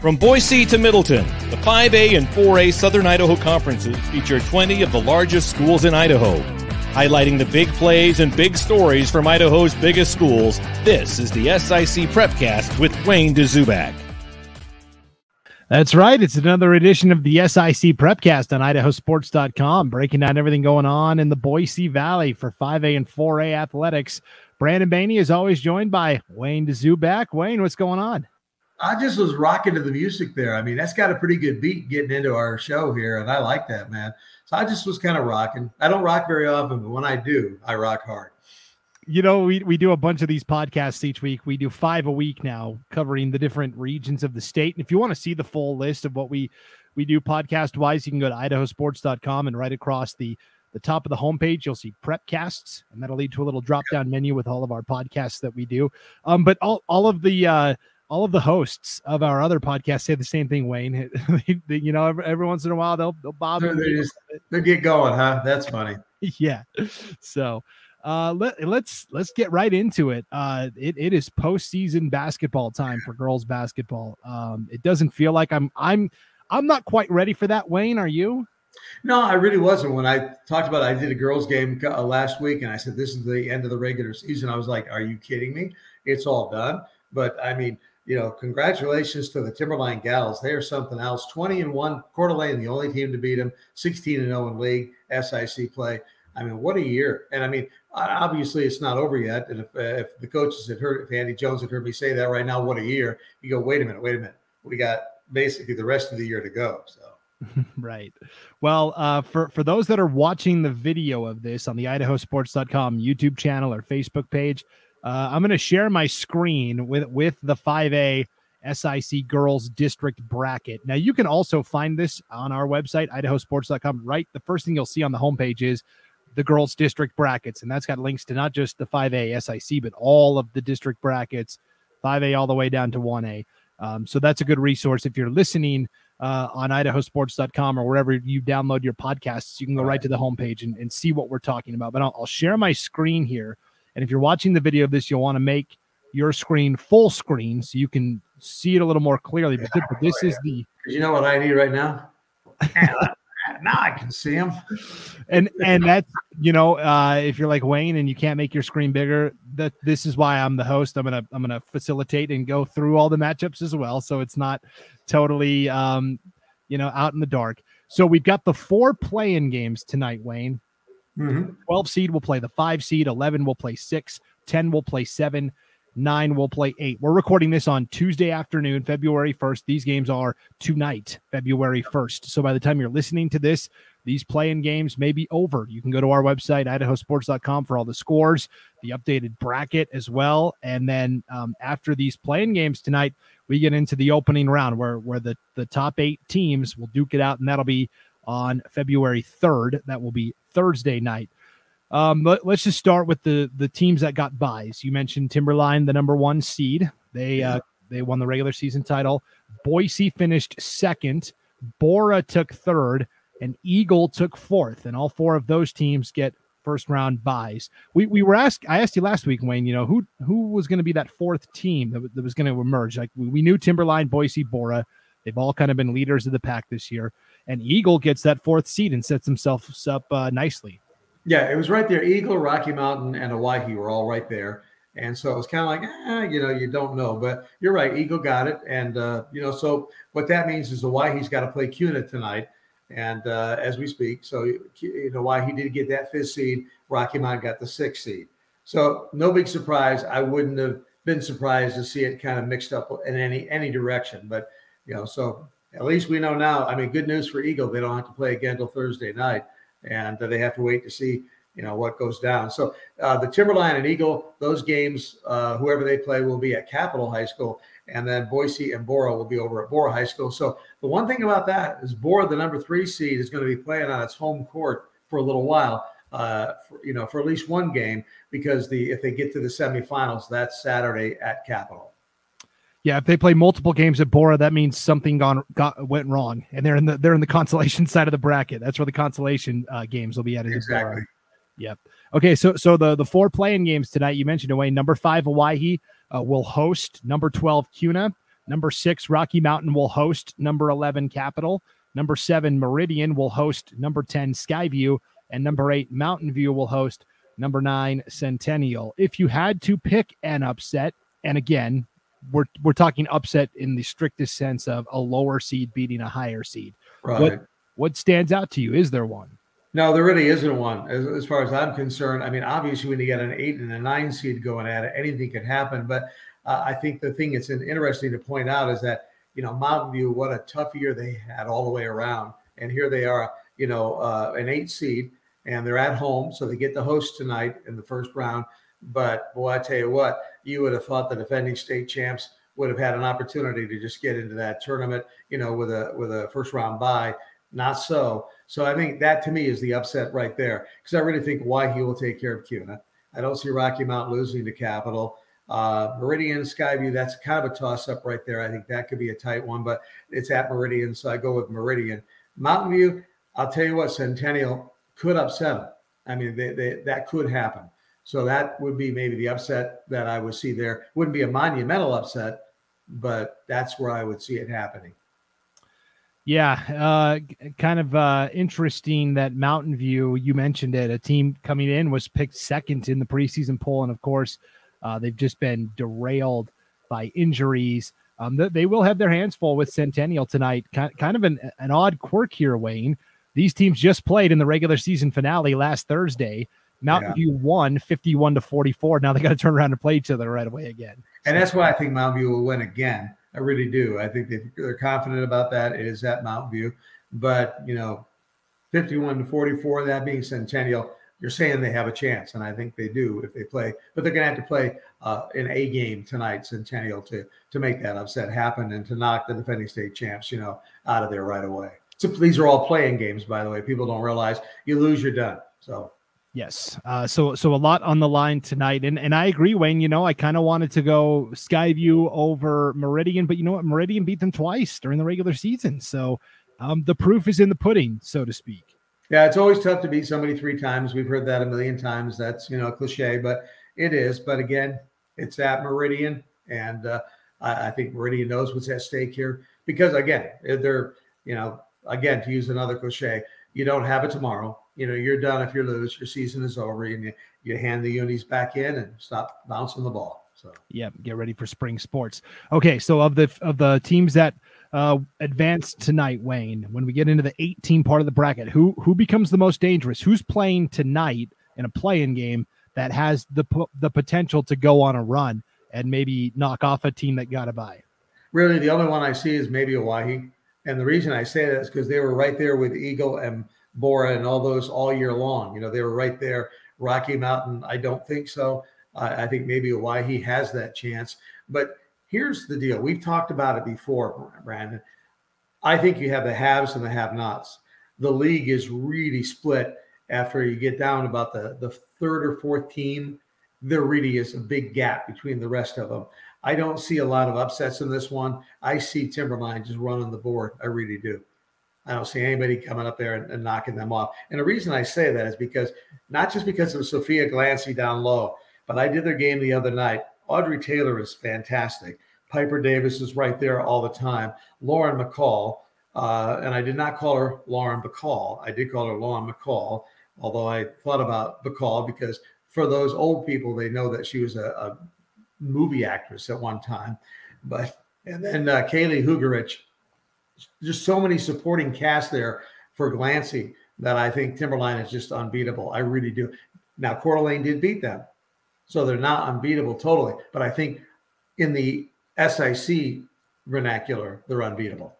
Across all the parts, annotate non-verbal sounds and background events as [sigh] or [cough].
From Boise to Middleton, the 5A and 4A Southern Idaho conferences feature 20 of the largest schools in Idaho. Highlighting the big plays and big stories from Idaho's biggest schools, this is the SIC Prepcast with Wayne Dzubak. That's right. It's another edition of the SIC Prepcast on idahosports.com, breaking down everything going on in the Boise Valley for 5A and 4A athletics. Brandon Baney is always joined by Wayne Dzubak. Wayne, what's going on? I just was rocking to the music there. I mean, that's got a pretty good beat getting into our show here, and I like that, man. So I just was kind of rocking. I don't rock very often, but when I do, I rock hard. You know, we, we do a bunch of these podcasts each week. We do five a week now, covering the different regions of the state. And if you want to see the full list of what we we do podcast wise, you can go to idahosports.com and right across the the top of the homepage, you'll see prepcasts, and that'll lead to a little drop down menu with all of our podcasts that we do. Um, but all, all of the uh, all of the hosts of our other podcasts say the same thing, Wayne. [laughs] you know, every, every, once in a while they'll they'll bob. They just they get going, huh? That's funny. [laughs] yeah. So uh let, let's let's get right into it uh it, it is postseason basketball time for girls basketball um it doesn't feel like i'm i'm i'm not quite ready for that wayne are you no i really wasn't when i talked about it, i did a girls game uh, last week and i said this is the end of the regular season i was like are you kidding me it's all done but i mean you know, congratulations to the Timberline gals. They are something else. 20 and 1, Coeur d'Alene, the only team to beat them, 16 and 0 in league, SIC play. I mean, what a year. And I mean, obviously it's not over yet. And if, uh, if the coaches had heard, if Andy Jones had heard me say that right now, what a year, you go, wait a minute, wait a minute. We got basically the rest of the year to go. So. [laughs] right. Well, uh, for for those that are watching the video of this on the idahosports.com YouTube channel or Facebook page, uh, I'm going to share my screen with with the 5A SIC girls district bracket. Now you can also find this on our website idahosports.com. Right, the first thing you'll see on the homepage is the girls district brackets, and that's got links to not just the 5A SIC, but all of the district brackets, 5A all the way down to 1A. Um, so that's a good resource if you're listening uh, on idahosports.com or wherever you download your podcasts. You can go right to the homepage and, and see what we're talking about. But I'll, I'll share my screen here and if you're watching the video of this, you'll want to make your screen full screen so you can see it a little more clearly. But, but this is the. You know what I need right now? [laughs] now I can see them. And and that's you know uh, if you're like Wayne and you can't make your screen bigger, that this is why I'm the host. I'm gonna I'm gonna facilitate and go through all the matchups as well, so it's not totally um, you know out in the dark. So we've got the four play-in games tonight, Wayne. Mm-hmm. 12 seed will play the five seed, 11 will play six, 10 will play seven, nine will play eight. We're recording this on Tuesday afternoon, February 1st. These games are tonight, February 1st. So by the time you're listening to this, these play-in games may be over. You can go to our website, idahosports.com, for all the scores, the updated bracket as well. And then um, after these play-in games tonight, we get into the opening round where, where the, the top eight teams will duke it out, and that'll be on February 3rd. That will be Thursday night. Um, let, us just start with the the teams that got buys. You mentioned Timberline, the number one seed. They uh, they won the regular season title. Boise finished second. Borah took third, and Eagle took fourth. And all four of those teams get first round buys. We we were asked. I asked you last week, Wayne. You know who who was going to be that fourth team that, that was going to emerge? Like we, we knew Timberline, Boise, Borah. They've all kind of been leaders of the pack this year and Eagle gets that fourth seed and sets himself up uh, nicely. Yeah, it was right there. Eagle, Rocky Mountain, and Owyhee were all right there. And so it was kind of like, eh, you know, you don't know. But you're right. Eagle got it. And, uh, you know, so what that means is Owyhee's got to play Kuna tonight. And uh, as we speak, so, you know, Owyhee did get that fifth seed, Rocky Mountain got the sixth seed. So no big surprise. I wouldn't have been surprised to see it kind of mixed up in any any direction. But, you know, so at least we know now. I mean, good news for Eagle. They don't have to play again until Thursday night, and uh, they have to wait to see, you know, what goes down. So uh, the Timberline and Eagle, those games, uh, whoever they play, will be at Capital High School, and then Boise and Borah will be over at Borah High School. So the one thing about that is Borah, the number three seed, is going to be playing on its home court for a little while. Uh, for, you know, for at least one game, because the if they get to the semifinals, that's Saturday at Capital. Yeah, if they play multiple games at Borah, that means something gone got went wrong, and they're in the they're in the consolation [laughs] side of the bracket. That's where the consolation uh, games will be added. Exactly. Yep. Okay, so so the the four play-in games tonight. You mentioned away number five Owyhee uh, will host number twelve Kuna, Number six, Rocky Mountain will host number 11, Capital. Number seven, Meridian will host number 10, Skyview. And number eight, Mountain View will host number nine, Centennial. If you had to pick an upset, and again, we're, we're talking upset in the strictest sense of a lower seed beating a higher seed. Right. What, what stands out to you? Is there one? No, there really isn't one as, as far as I'm concerned. I mean, obviously, when you get an eight and a nine seed going at it, anything can happen. But uh, I think the thing that's interesting to point out is that, you know, Mountain View, what a tough year they had all the way around. And here they are, you know, uh, an eight seed, and they're at home. So they get the host tonight in the first round. But boy, I tell you what, you would have thought the defending state champs would have had an opportunity to just get into that tournament, you know, with a with a first round bye. Not so. So I think that to me is the upset right there because I really think Owyhee will take care of Kuna. I don't see Rocky Mount losing to Capital. Uh, Meridian, Skyview, that's kind of a toss up right there. I think that could be a tight one, but it's at Meridian, so I go with Meridian. Mountain View, I'll tell you what, Centennial could upset them. I mean, they, they, that could happen. So that would be maybe the upset that I would see there. Wouldn't be a monumental upset, but that's where I would see it happening. Yeah, uh, kind of uh, interesting that Mountain View, you mentioned it, a team coming in was picked second in the preseason poll. And of course, uh, they've just been derailed by injuries. Um, they will have their hands full with Centennial tonight. Kind of an, an odd quirk here, Wayne. These teams just played in the regular season finale last Thursday. Mountain yeah. View won 51 to 44. Now they got to turn around and play each other right away again. And that's why I think Mountain View will win again. I really do. I think they, they're confident about that. It is at Mountain View. But, you know, 51 to 44, that being Centennial, you're saying they have a chance, and I think they do if they play. But they're going to have to play uh, an A game tonight, Centennial, to to make that upset happen and to knock the defending state champs, you know, out of there right away. So these are all play-in games, by the way. People don't realize you lose, you're done. So Yes. Uh, so so a lot on the line tonight, and and I agree, Wayne. You know, I kind of wanted to go Skyview over Meridian, but you know what? Meridian beat them twice during the regular season, so um, the proof is in the pudding, so to speak. Yeah, it's always tough to beat somebody three times. We've heard that a million times. That's you know a cliche, but it is. But again, it's at Meridian, and uh, I, I think Meridian knows what's at stake here because again, they're you know again to use another cliche, you don't have it tomorrow you know, you're done if you lose. Your season is over, and you, you hand the unis back in and stop bouncing the ball. So yeah, get ready for spring sports. Okay, so of the of the teams that uh, advanced tonight, Wayne, when we get into the 18 part of the bracket, who who becomes the most dangerous? Who's playing tonight in a play-in game that has the the potential to go on a run and maybe knock off a team that got a bye? Really, the only one I see is maybe Owyhee. And the reason I say that is because they were right there with Eagle and Borah and all those all year long. You know, they were right there. Rocky Mountain, I don't think so. I think maybe Owyhee has that chance. But here's the deal. We've talked about it before, Brandon. I think you have the haves and the have-nots. The league is really split after you get down about the, the third or fourth team. There really is a big gap between the rest of them. I don't see a lot of upsets in this one. I see Timberline just running the board. I really do. I don't see anybody coming up there and, and, knocking them off. And the reason I say that is because not just because of Sophia Glancy down low, but I did their game the other night. Audrey Taylor is fantastic. Piper Davis is right there all the time. Lauren McCall, uh, and I did not call her Lauren McCall. I did call her Lauren McCall, although I thought about McCall because for those old people, they know that she was a, a movie actress at one time. But and then uh, Kaylee Hugerich just so many supporting cast there for Glancy that I think Timberline is just unbeatable. I really do. Now, Coeur d'Alene did beat them, so they're not unbeatable totally. But I think in the SIC vernacular, they're unbeatable.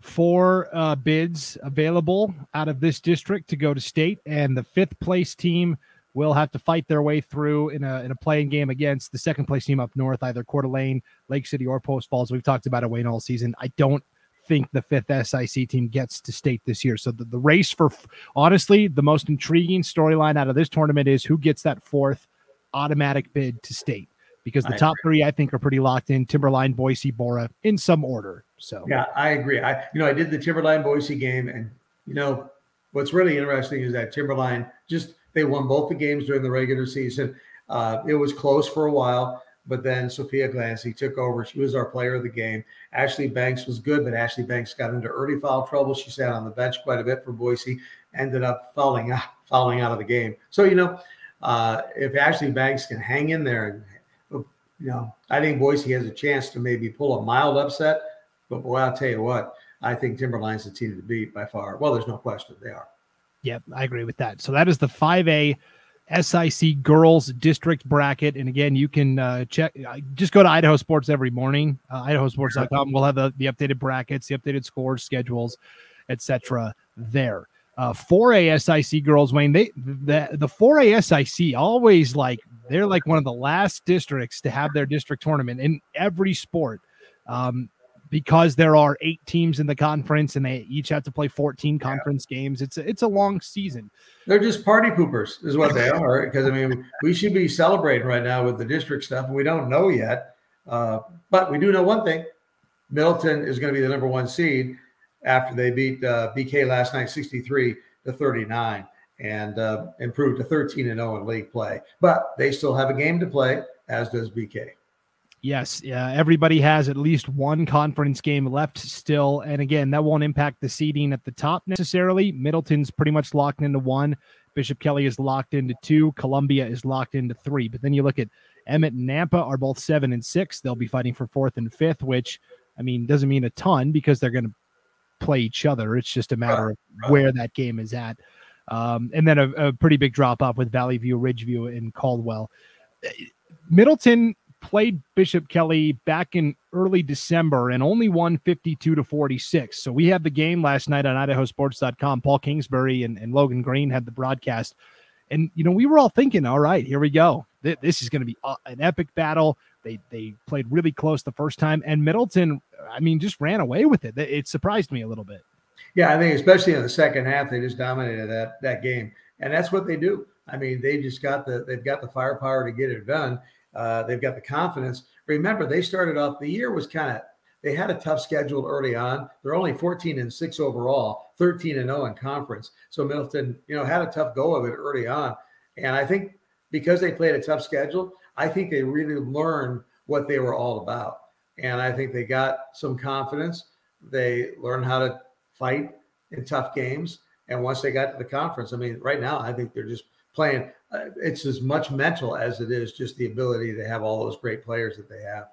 Four uh, bids available out of this district to go to state, and the fifth place team will have to fight their way through in a in a play-in game against the second place team up north, either Coeur d'Alene, Lake City, or Post Falls. We've talked about it Wayne all season. I don't think the fifth SIC team gets to state this year. So the, the race for honestly, the most intriguing storyline out of this tournament is who gets that fourth automatic bid to state because the I top agree. three I think are pretty locked in Timberline, Boise, Borah in some order. So yeah, I agree. I you know I did the Timberline Boise game, and you know what's really interesting is that Timberline just they won both the games during the regular season. Uh, it was close for a while. But then Sophia Glancy took over. She was our player of the game. Ashley Banks was good, but Ashley Banks got into early foul trouble. She sat on the bench quite a bit for Boise, ended up fouling out, [laughs] fouling out of the game. So, you know, uh, if Ashley Banks can hang in there and you know, I think Boise has a chance to maybe pull a mild upset. But boy, I'll tell you what, I think Timberline's the team to beat by far. Well, there's no question they are. Yep, I agree with that. So that is the 5A SIC girls district bracket. And again, you can uh, check, uh, just go to Idaho Sports every morning, uh, idahosports.com. We'll have the, the updated brackets, the updated scores, schedules, etc. there. Uh, 4A SIC girls, Wayne, they the, the 4A SIC always like they're like one of the last districts to have their district tournament in every sport. Um, because there are eight teams in the conference and they each have to play 14 conference yeah. games. It's a, it's a long season. They're just party poopers, is what they [laughs] are. Because I mean, we should be celebrating right now with the district stuff, and we don't know yet. Uh, but we do know one thing: Middleton is going to be the number one seed after they beat uh, BK last night, 63 to 39 and uh, improved to 13 and 0 in league play. But they still have a game to play, as does BK. Yes, yeah, everybody has at least one conference game left still, and again, that won't impact the seeding at the top necessarily. Middleton's pretty much locked into one. Bishop Kelly is locked into two. Columbia is locked into three. But then you look at Emmett and Nampa are both seven and six. They'll be fighting for fourth and fifth, which I mean doesn't mean a ton because they're going to play each other. It's just a matter of where that game is at. Um, and then a, a, pretty big drop off with Valley View, Ridgeview, and Caldwell. Middleton played Bishop Kelly back in early December and only won 52 to 46. So we had the game last night on idahosports.com. Paul Kingsbury and, and Logan Green had the broadcast. And, you know, we were all thinking, all right, here we go. This is going to be an epic battle. They, they played really close the first time. And Middleton, I mean, just ran away with it. It surprised me a little bit. Yeah, I think especially in the second half, they just dominated that that game, and that's what they do. I mean, they just got the they've got the firepower to get it done. Uh, they've got the confidence. Remember, they started off the year was kind of they had a tough schedule early on. They're only 14 and six overall, 13 and 0 in conference. So Middleton, you know, had a tough go of it early on, and I think because they played a tough schedule, I think they really learned what they were all about, and I think they got some confidence. They learned how to fight in tough games. And once they got to the conference, I mean, right now, I think they're just playing. Uh, it's as much mental as it is just the ability to have all those great players that they have.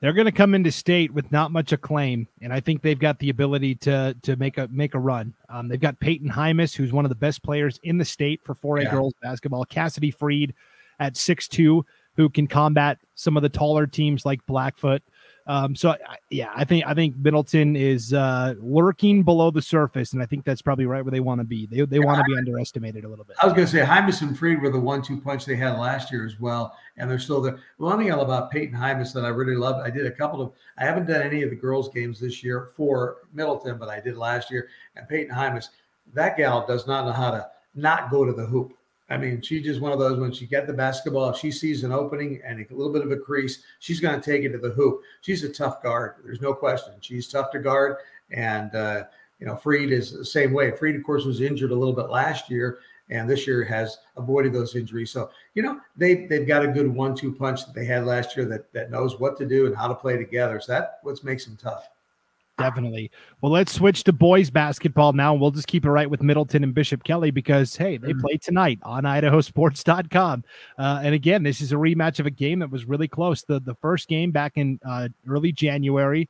They're going to come into state with not much acclaim, and I think they've got the ability to to make a make a run. Um, they've got Peyton Hymus, who's one of the best players in the state for 4A yeah. girls basketball. Cassidy Freed at six two, who can combat some of the taller teams like Blackfoot. Um, so yeah, I think I think Middleton is uh, lurking below the surface, and I think that's probably right where they want to be. They they want to be underestimated a little bit. I was going to say Hymus and Freed were the one-two punch they had last year as well, and they're still there. One thing about Peyton Hymus that I really loved, I did a couple of. I haven't done any of the girls' games this year for Middleton, but I did last year. And Peyton Hymus, that gal does not know how to not go to the hoop. I mean, she's just one of those when she get the basketball, if she sees an opening and a little bit of a crease, she's going to take it to the hoop. She's a tough guard. There's no question. She's tough to guard. And, uh, you know, Freed is the same way. Freed, of course, was injured a little bit last year and this year has avoided those injuries. So, you know, they, they've got a good one two punch that they had last year that, that knows what to do and how to play together. So that what makes them tough. Definitely. Well, let's switch to boys basketball now. We'll just keep it right with Middleton and Bishop Kelly because, hey, they mm-hmm. play tonight on idahosports.com. Uh, and again, this is a rematch of a game that was really close. The, the first game back in uh, early January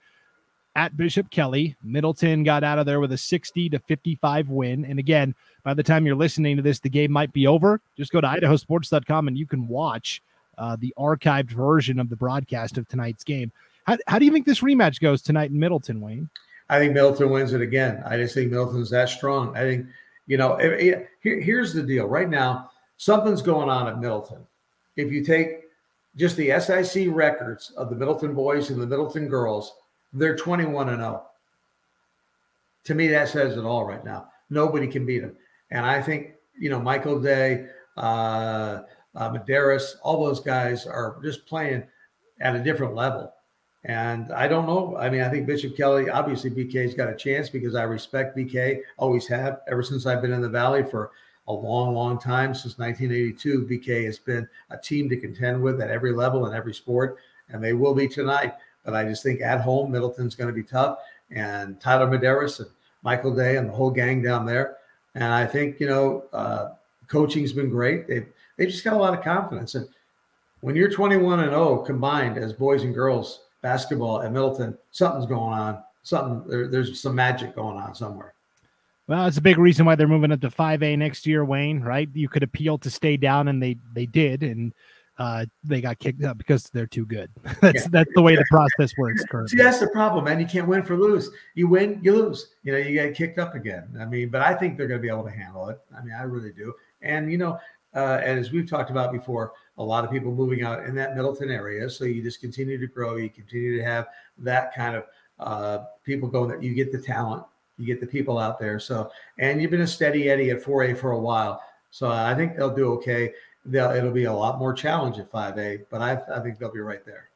at Bishop Kelly, Middleton got out of there with a 60 to 55 win. And again, by the time you're listening to this, the game might be over. Just go to idahosports.com and you can watch uh, the archived version of the broadcast of tonight's game. How, how do you think this rematch goes tonight in Middleton, Wayne? I think Middleton wins it again. I just think Middleton's that strong. I think, you know, it, it, here, here's the deal. Right now, something's going on at Middleton. If you take just the SIC records of the Middleton boys and the Middleton girls, they're 21 and 0. To me, that says it all right now. Nobody can beat them. And I think, you know, Michael Day, uh, uh, Medeiros, all those guys are just playing at a different level. And I don't know. I mean, I think Bishop Kelly, obviously BK's got a chance because I respect BK, always have ever since I've been in the Valley for a long, long time since 1982. BK has been a team to contend with at every level in every sport, and they will be tonight. But I just think at home, Middleton's going to be tough, and Tyler Medeiros and Michael Day and the whole gang down there. And I think you know, uh, coaching's been great. They've they've just got a lot of confidence. And when you're 21 and 0 combined as boys and girls basketball at Middleton, something's going on. Something there, there's some magic going on somewhere. Well, it's a big reason why they're moving up to 5A next year, Wayne, right? You could appeal to stay down and they they did and uh, they got kicked up because they're too good. [laughs] that's yeah. that's the way the process works currently. See, that's the problem, man. You can't win for lose. You win, you lose. You know, you get kicked up again. I mean, but I think they're going to be able to handle it. I mean, I really do. And you know, uh, and as we've talked about before, a lot of people moving out in that Middleton area. So you just continue to grow. You continue to have that kind of uh, people going. That you get the talent you get the people out there. So, and you've been a steady Eddie at 4A for a while. So I think they'll do okay. They'll, it'll be a lot more challenge at 5A, but I, I think they'll be right there.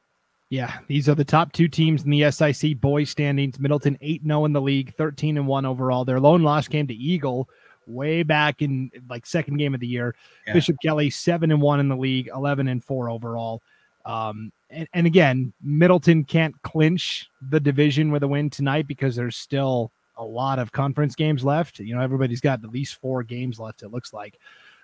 Yeah, these are the top two teams in the SIC boys standings. Middleton 8 0 in the league, 13 and 1 overall. Their lone loss came to Eagle way back in like second game of the year. Yeah. Bishop Kelly 7 and 1 in the league, 11 and 4 overall. Um, and, and again, Middleton can't clinch the division with a win tonight because there's still a lot of conference games left. You know, everybody's got at least four games left. It looks like,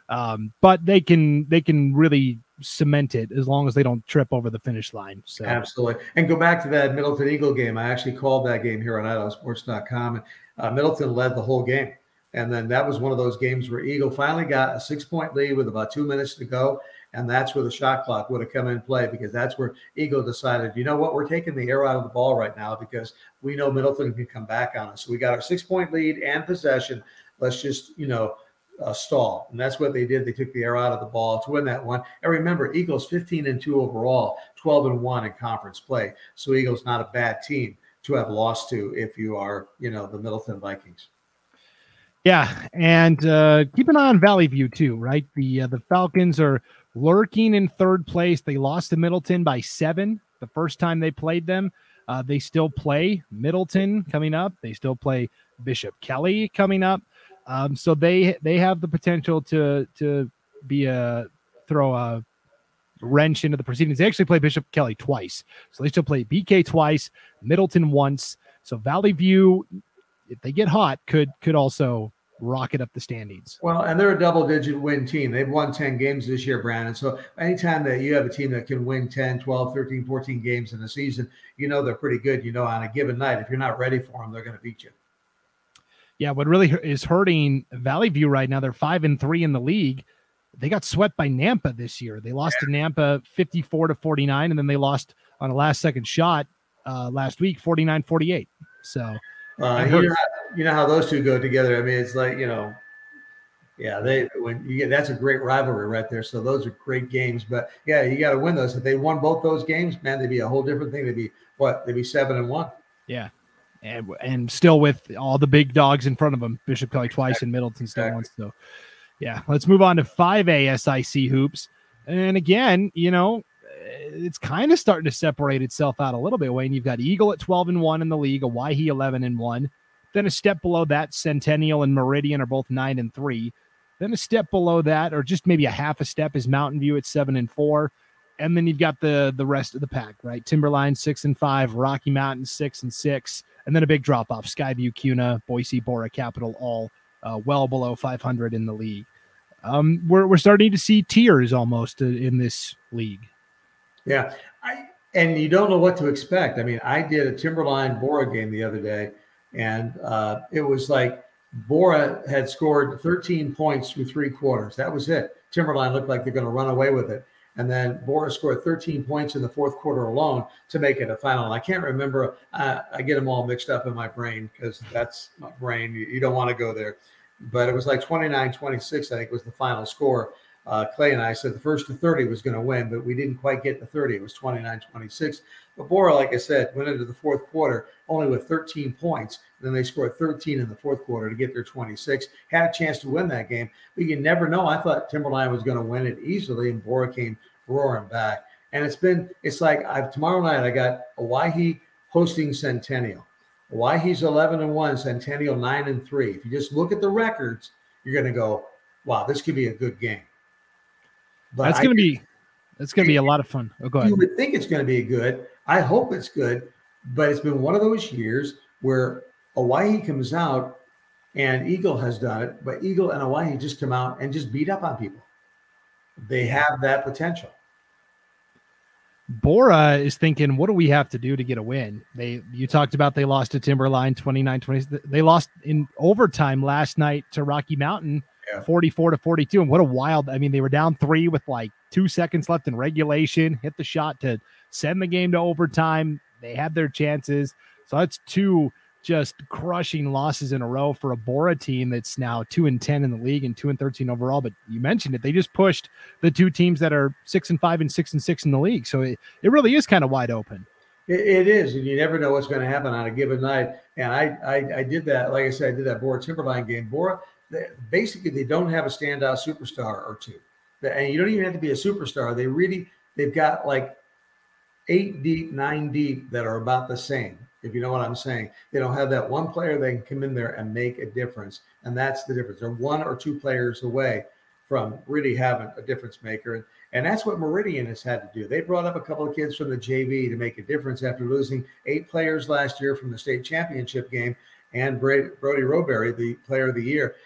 um, but they can they can really cement it as long as they don't trip over the finish line. So absolutely, and go back to that Middleton Eagle game. I actually called that game here on IdahoSports.com, and uh, Middleton led the whole game. And then that was one of those games where Eagle finally got a six point lead with about two minutes to go. And that's where the shot clock would have come in play because that's where Eagle decided, you know what, we're taking the air out of the ball right now because we know Middleton can come back on us. So we got our six point lead and possession. Let's just, you know, uh, stall. And that's what they did. They took the air out of the ball to win that one. And remember, Eagles 15 and 2 overall, 12 and 1 in conference play. So Eagles not a bad team to have lost to if you are, you know, the Middleton Vikings. Yeah, and uh, keep an eye on Valley View too, right? The uh, the Falcons are lurking in third place. They lost to Middleton by seven the first time they played them. Uh, they still play Middleton coming up. They still play Bishop Kelly coming up. Um, so they they have the potential to to be a throw a wrench into the proceedings. They actually play Bishop Kelly twice, so they still play BK twice, Middleton once. So Valley View, if they get hot, could could also rocket up the standings. Well, and they're a double digit win team. They've won 10 games this year, Brandon. So anytime that you have a team that can win 10, 12, 13, 14 games in a season, you know they're pretty good. You know, on a given night, if you're not ready for them, they're going to beat you. Yeah, what really is hurting Valley View right now, they're five and three in the league. They got swept by Nampa this year. They lost yeah. to Nampa 54 to 49, and then they lost on a last second shot uh, last week, 49 48. So, uh, you, know, you know how those two go together. I mean, it's like you know, yeah, they when you get that's a great rivalry right there. So those are great games. But yeah, you got to win those. If they won both those games, man, they'd be a whole different thing. They'd be what? They'd be seven and one. Yeah. And, and still with all the big dogs in front of them, Bishop Kelly twice exactly. and Middleton still exactly. once. So, yeah, let's move on to 5A SIC hoops. And again, you know, it's kind of starting to separate itself out a little bit. Wayne, you've got Eagle at 12 and 1 in the league, a Owyhee 11 and 1. Then a step below that, Centennial and Meridian are both 9 and 3. Then a step below that, or just maybe a half a step, is Mountain View at 7 and 4. And then you've got the the rest of the pack, right? Timberline 6 and 5, Rocky Mountain 6 and 6, and then a big drop off. Skyview, Kuna, Boise, Borah, Capital, all uh, well below 500 in the league. Um, we're, we're starting to see tiers almost uh, in this league. Yeah. I, and you don't know what to expect. I mean, I did a Timberline Borah game the other day, and uh, it was like Borah had scored 13 points through three quarters. That was it. Timberline looked like they're going to run away with it. And then Borah scored 13 points in the fourth quarter alone to make it a final. And I can't remember. I, I get them all mixed up in my brain because that's my brain. You, you don't want to go there. But it was like 29 26, I think was the final score uh, Clay and I said the first to 30 was going to win, but we didn't quite get to 30. It was 29 26. But Borah, like I said, went into the fourth quarter only with 13 points. and Then they scored 13 in the fourth quarter to get their 26. Had a chance to win that game, but you never know. I thought Timberline was going to win it easily, and Borah came roaring back. And it's been, it's like I've tomorrow night I got Owyhee hosting Centennial. Owyhee's 11 and 1, Centennial 9 and 3. If you just look at the records, you're going to go, wow, this could be a good game. But that's going to be that's going to be a lot of fun. Oh, go ahead. You would think it's going to be good. I hope it's good, but it's been one of those years where Owyhee comes out and Eagle has done it, but Eagle and Owyhee just come out and just beat up on people. They have that potential. Borah is thinking, what do we have to do to get a win? They you talked about they lost to Timberline 29-20. They lost in overtime last night to Rocky Mountain yeah. 44 to 42. And what a wild, I mean, they were down three with like two seconds left in regulation, hit the shot to send the game to overtime. They had their chances. So that's two just crushing losses in a row for a Borah team that's now two and ten in the league and two and thirteen overall. But you mentioned it; they just pushed the two teams that are six and five and six and six in the league. So it, it really is kind of wide open. it, it is, and you never know what's going to happen on a given night. And I, I, I did that. Like I said, I did that Borah Timberline game. They, basically, they don't have a standout superstar or two, and you don't even have to be a superstar. They really, they've got like eight deep, nine deep that are about the same if you know what I'm saying. They don't have that one player that can come in there and make a difference. And that's the difference. They're one or two players away from really having a difference maker. And, and that's what Meridian has had to do. They brought up a couple of kids from the JV to make a difference after losing eight players last year from the state championship game and Brody, Brody Roberry, the player of the year.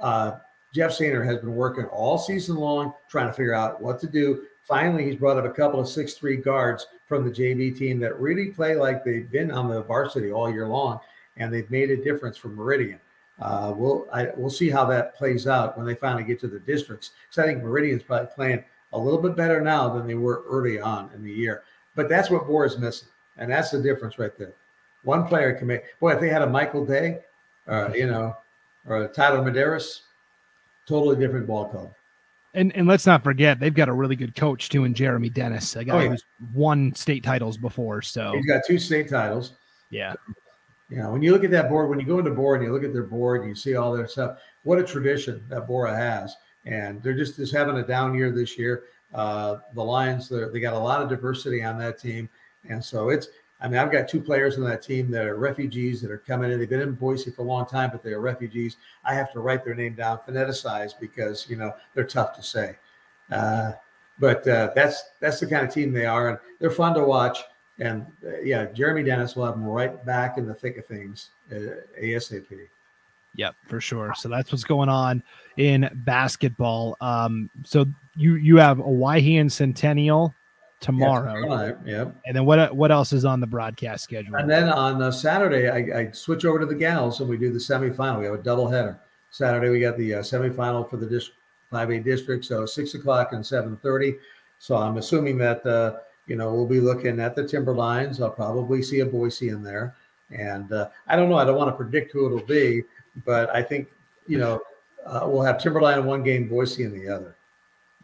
Uh, Jeff Sainer has been working all season long trying to figure out what to do. Finally, he's brought up a couple of six-three guards from the JV team that really play like they've been on the varsity all year long, and they've made a difference for Meridian. Uh, we'll I, we'll see how that plays out when they finally get to the districts. Because I think Meridian's probably playing a little bit better now than they were early on in the year. But that's what Borah is missing, and that's the difference right there. One player can make. Boy, if they had a Michael Day, uh, you know, or Tyler Medeiros, totally different ball club. And and let's not forget they've got a really good coach too in Jeremy Dennis, a guy oh, yeah. who's won state titles before. So he's got two state titles. Yeah. You know, when you look at that board, when you go into board and you look at their board and you see all their stuff, what a tradition that Borah has. And they're just, just having a down year this year. Uh, the Lions, they got a lot of diversity on that team. And so it's I mean, I've got two players on that team that are refugees that are coming in. They've been in Boise for a long time, but they are refugees. I have to write their name down phoneticized because you know they're tough to say. Uh, but uh, that's that's the kind of team they are, and they're fun to watch. And uh, yeah, Jeremy Dennis will have them right back in the thick of things uh, ASAP. Yep, for sure. So that's what's going on in basketball. Um, so you you have Owyhee Centennial tomorrow. Yep. And then what what else is on the broadcast schedule? And then on uh, Saturday, I, I, switch over to the gals and we do the semifinal. We have a double header. Saturday we got the uh, semifinal for the district 5A district, so six o'clock and seven thirty. So I'm assuming that uh, you know we'll be looking at the Timberlines. I'll probably see a Boise in there, and uh, I don't know. I don't want to predict who it'll be, but I think you know uh, we'll have Timberline in one game, Boise in the other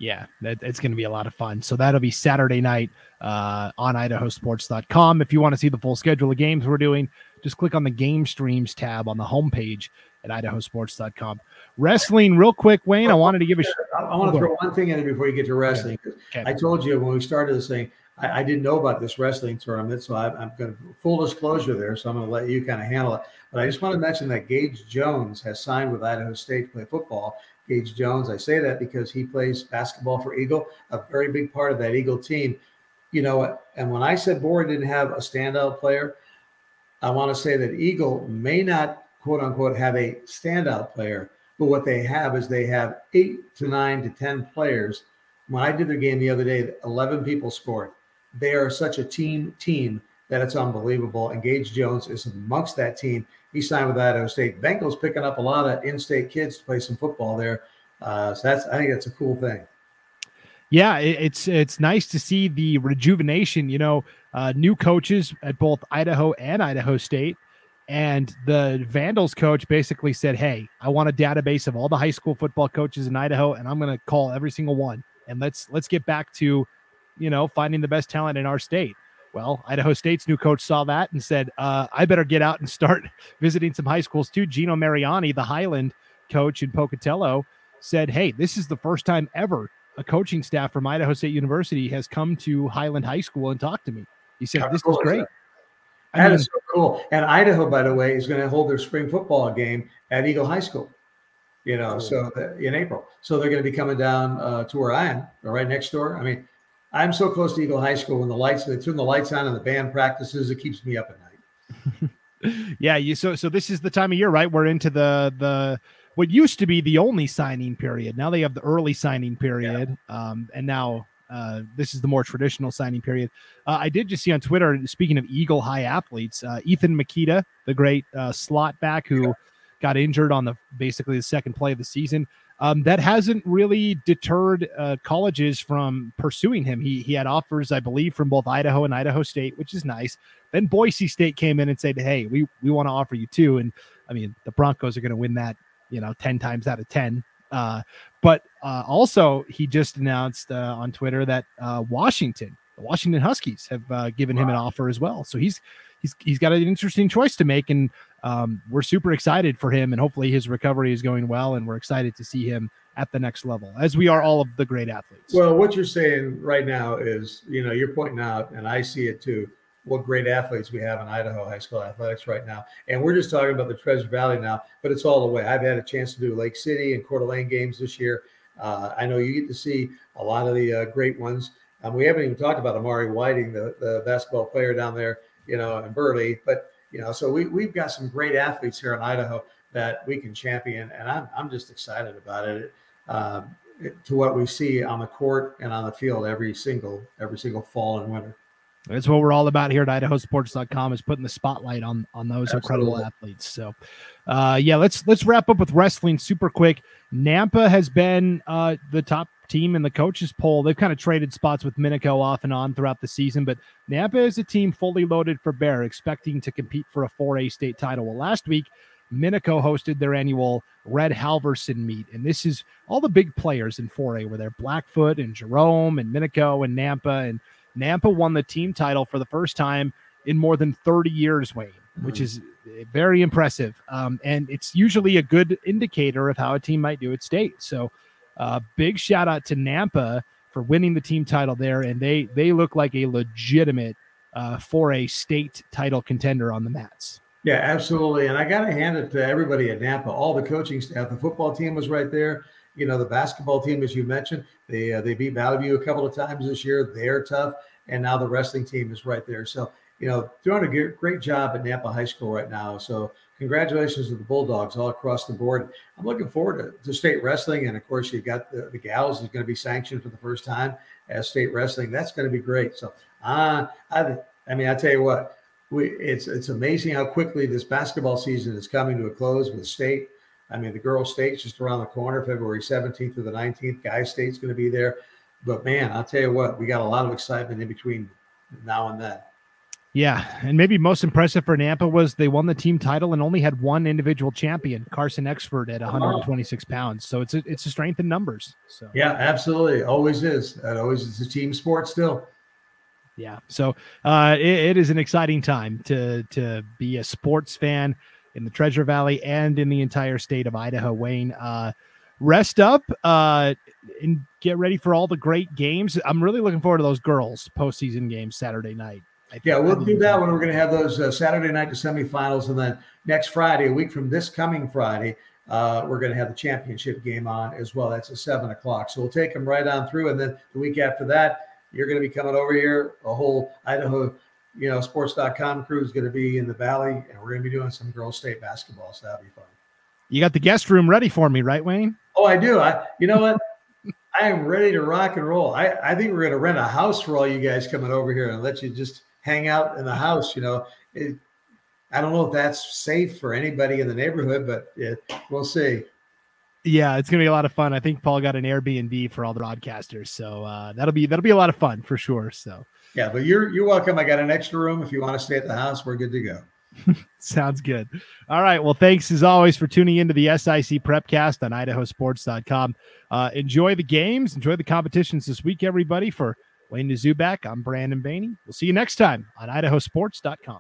yeah, that, it's going to be a lot of fun. So that'll be Saturday night uh, on idahosports.com. If you want to see the full schedule of games we're doing, just click on the game streams tab on the homepage at idahosports.com. Wrestling, real quick, Wayne, I wanted to give a. I, I want to throw one thing in before you get to wrestling. Okay. I told you when we started this thing, I, I, didn't know about this wrestling tournament, so I, am going to full disclosure there. So I'm going to let you kind of handle it. But I just want to mention that Gage Jones has signed with Idaho State to play football, Gage Jones. I say that because he plays basketball for Eagle, a very big part of that Eagle team. You know, and when I said Borah didn't have a standout player, I want to say that Eagle may not, quote unquote, have a standout player, but what they have is they have eight to nine to 10 players. When I did their game the other day, 11 people scored. They are such a team team that it's unbelievable. And Gage Jones is amongst that team. He signed with Idaho State. Bengals picking up a lot of in-state kids to play some football there. Uh, so that's I think that's a cool thing. Yeah, it's it's nice to see the rejuvenation. You know, uh, new coaches at both Idaho and Idaho State. And the Vandals coach basically said, Hey, I want a database of all the high school football coaches in Idaho, and I'm going to call every single one. And let's let's get back to, you know, finding the best talent in our state. Well, Idaho State's new coach saw that and said, uh, I better get out and start [laughs] visiting some high schools too. Gino Mariani, the Highland coach in Pocatello, said, Hey, this is the first time ever a coaching staff from Idaho State University has come to Highland High School and talked to me. He said, How This cool is great. Is that, that mean, is so cool. And Idaho, by the way, is going to hold their spring football game at Eagle High School. You know, so the, in April, so they're going to be coming down uh, to where I am, right next door. I mean, I'm so close to Eagle High School. When the lights, they turn the lights on and the band practices, it keeps me up at night. [laughs] yeah, you so so this is the time of year, right? We're into the the what used to be the only signing period. Now they have the early signing period, yeah. um, and now uh, this is the more traditional signing period. Uh, I did just see on Twitter, speaking of Eagle High athletes, uh, Ethan Makita, the great uh, slot back who yeah. got injured on the basically the second play of the season. Um, that hasn't really deterred uh, colleges from pursuing him. He he had offers, I believe, from both Idaho and Idaho State, which is nice. Then Boise State came in and said, "Hey, we we want to offer you too." And I mean, the Broncos are going to win that you know 10 times out of 10 uh, but uh, also he just announced uh, on twitter that uh, washington the washington huskies have uh, given wow. him an offer as well so he's he's he's got an interesting choice to make and um, we're super excited for him and hopefully his recovery is going well and we're excited to see him at the next level as we are all of the great athletes well what you're saying right now is you know you're pointing out and i see it too what great athletes we have in Idaho high school athletics right now. And we're just talking about the Treasure Valley now, but it's all the way. I've had a chance to do Lake City and Coeur d'Alene games this year. Uh, I know you get to see a lot of the uh, great ones. Um, we haven't even talked about Amari Whiting, the, the basketball player down there, you know, in Burley. But, you know, so we, we've got some great athletes here in Idaho that we can champion. And I'm, I'm just excited about it. Um, to what we see on the court and on the field every single every single fall and winter. That's what we're all about here at idahosports.com is putting the spotlight on on those Absolutely. incredible athletes. So uh yeah, let's let's wrap up with wrestling super quick. Nampa has been uh the top team in the coaches poll. They've kind of traded spots with Minico off and on throughout the season, but Nampa is a team fully loaded for Bear, expecting to compete for a 4A state title. Well, last week Minico hosted their annual Red Halverson meet, and this is all the big players in 4A were there: Blackfoot and Jerome and Minico and Nampa and Nampa won the team title for the first time in more than 30 years, Wayne, which is very impressive. Um, and it's usually a good indicator of how a team might do at state. So, uh, big shout out to Nampa for winning the team title there, and they they look like a legitimate uh, for a state title contender on the mats. Yeah, absolutely. And I got to hand it to everybody at Nampa, all the coaching staff. The football team was right there. You know, the basketball team, as you mentioned, they uh, they beat Valley View a couple of times this year. They're tough, and now the wrestling team is right there. So you know, doing a great job at Nampa High School right now. So congratulations to the Bulldogs all across the board. I'm looking forward to, to state wrestling, and of course, you've got the, the gals is going to be sanctioned for the first time as state wrestling. That's going to be great. So, uh, I, I mean, I tell you what, we it's it's amazing how quickly this basketball season is coming to a close with state. I mean, the girls' state's just around the corner, February 17th to the 19th. Guys' state's going to be there. But man, I'll tell you what, we got a lot of excitement in between now and then. Yeah, and maybe most impressive for Nampa was they won the team title and only had one individual champion, Carson Expert, at 126 pounds. So it's a it's a strength in numbers. So yeah, absolutely, always is. That always is a team sport still. Yeah, so uh, it, it is an exciting time to to be a sports fan in the Treasure Valley and in the entire state of Idaho. Wayne, uh, rest up uh, and get ready for all the great games. I'm really looking forward to those girls postseason games Saturday night. Yeah, we'll do that when we're going to have those uh, Saturday night to semifinals, and then next Friday, a week from this coming Friday, uh, we're going to have the championship game on as well. That's at seven o'clock. So we'll take them right on through, and then the week after that, you're going to be coming over here. A whole Idaho you know, sports.com crew is going to be in the valley and we're going to be doing some girls state basketball. So that'll be fun. You got the guest room ready for me, right, Wayne? Oh, I do. I, you know what? [laughs] I am ready to rock and roll. I, I think we're going to rent a house for all you guys coming over here and let you just hang out in the house. You know, it, I don't know if that's safe for anybody in the neighborhood, but it, we'll see. Yeah, it's gonna be a lot of fun. I think Paul got an Airbnb for all the broadcasters, so uh, that'll be that'll be a lot of fun for sure. So yeah, but you're you're welcome. I got an extra room if you want to stay at the house. We're good to go. [laughs] Sounds good. All right. Well, thanks as always for tuning into the SIC Prepcast on idahosports.com. Uh, enjoy the games, enjoy the competitions this week, everybody. For Wayne Dzubak, I'm Brandon Baney. We'll see you next time on idahosports.com.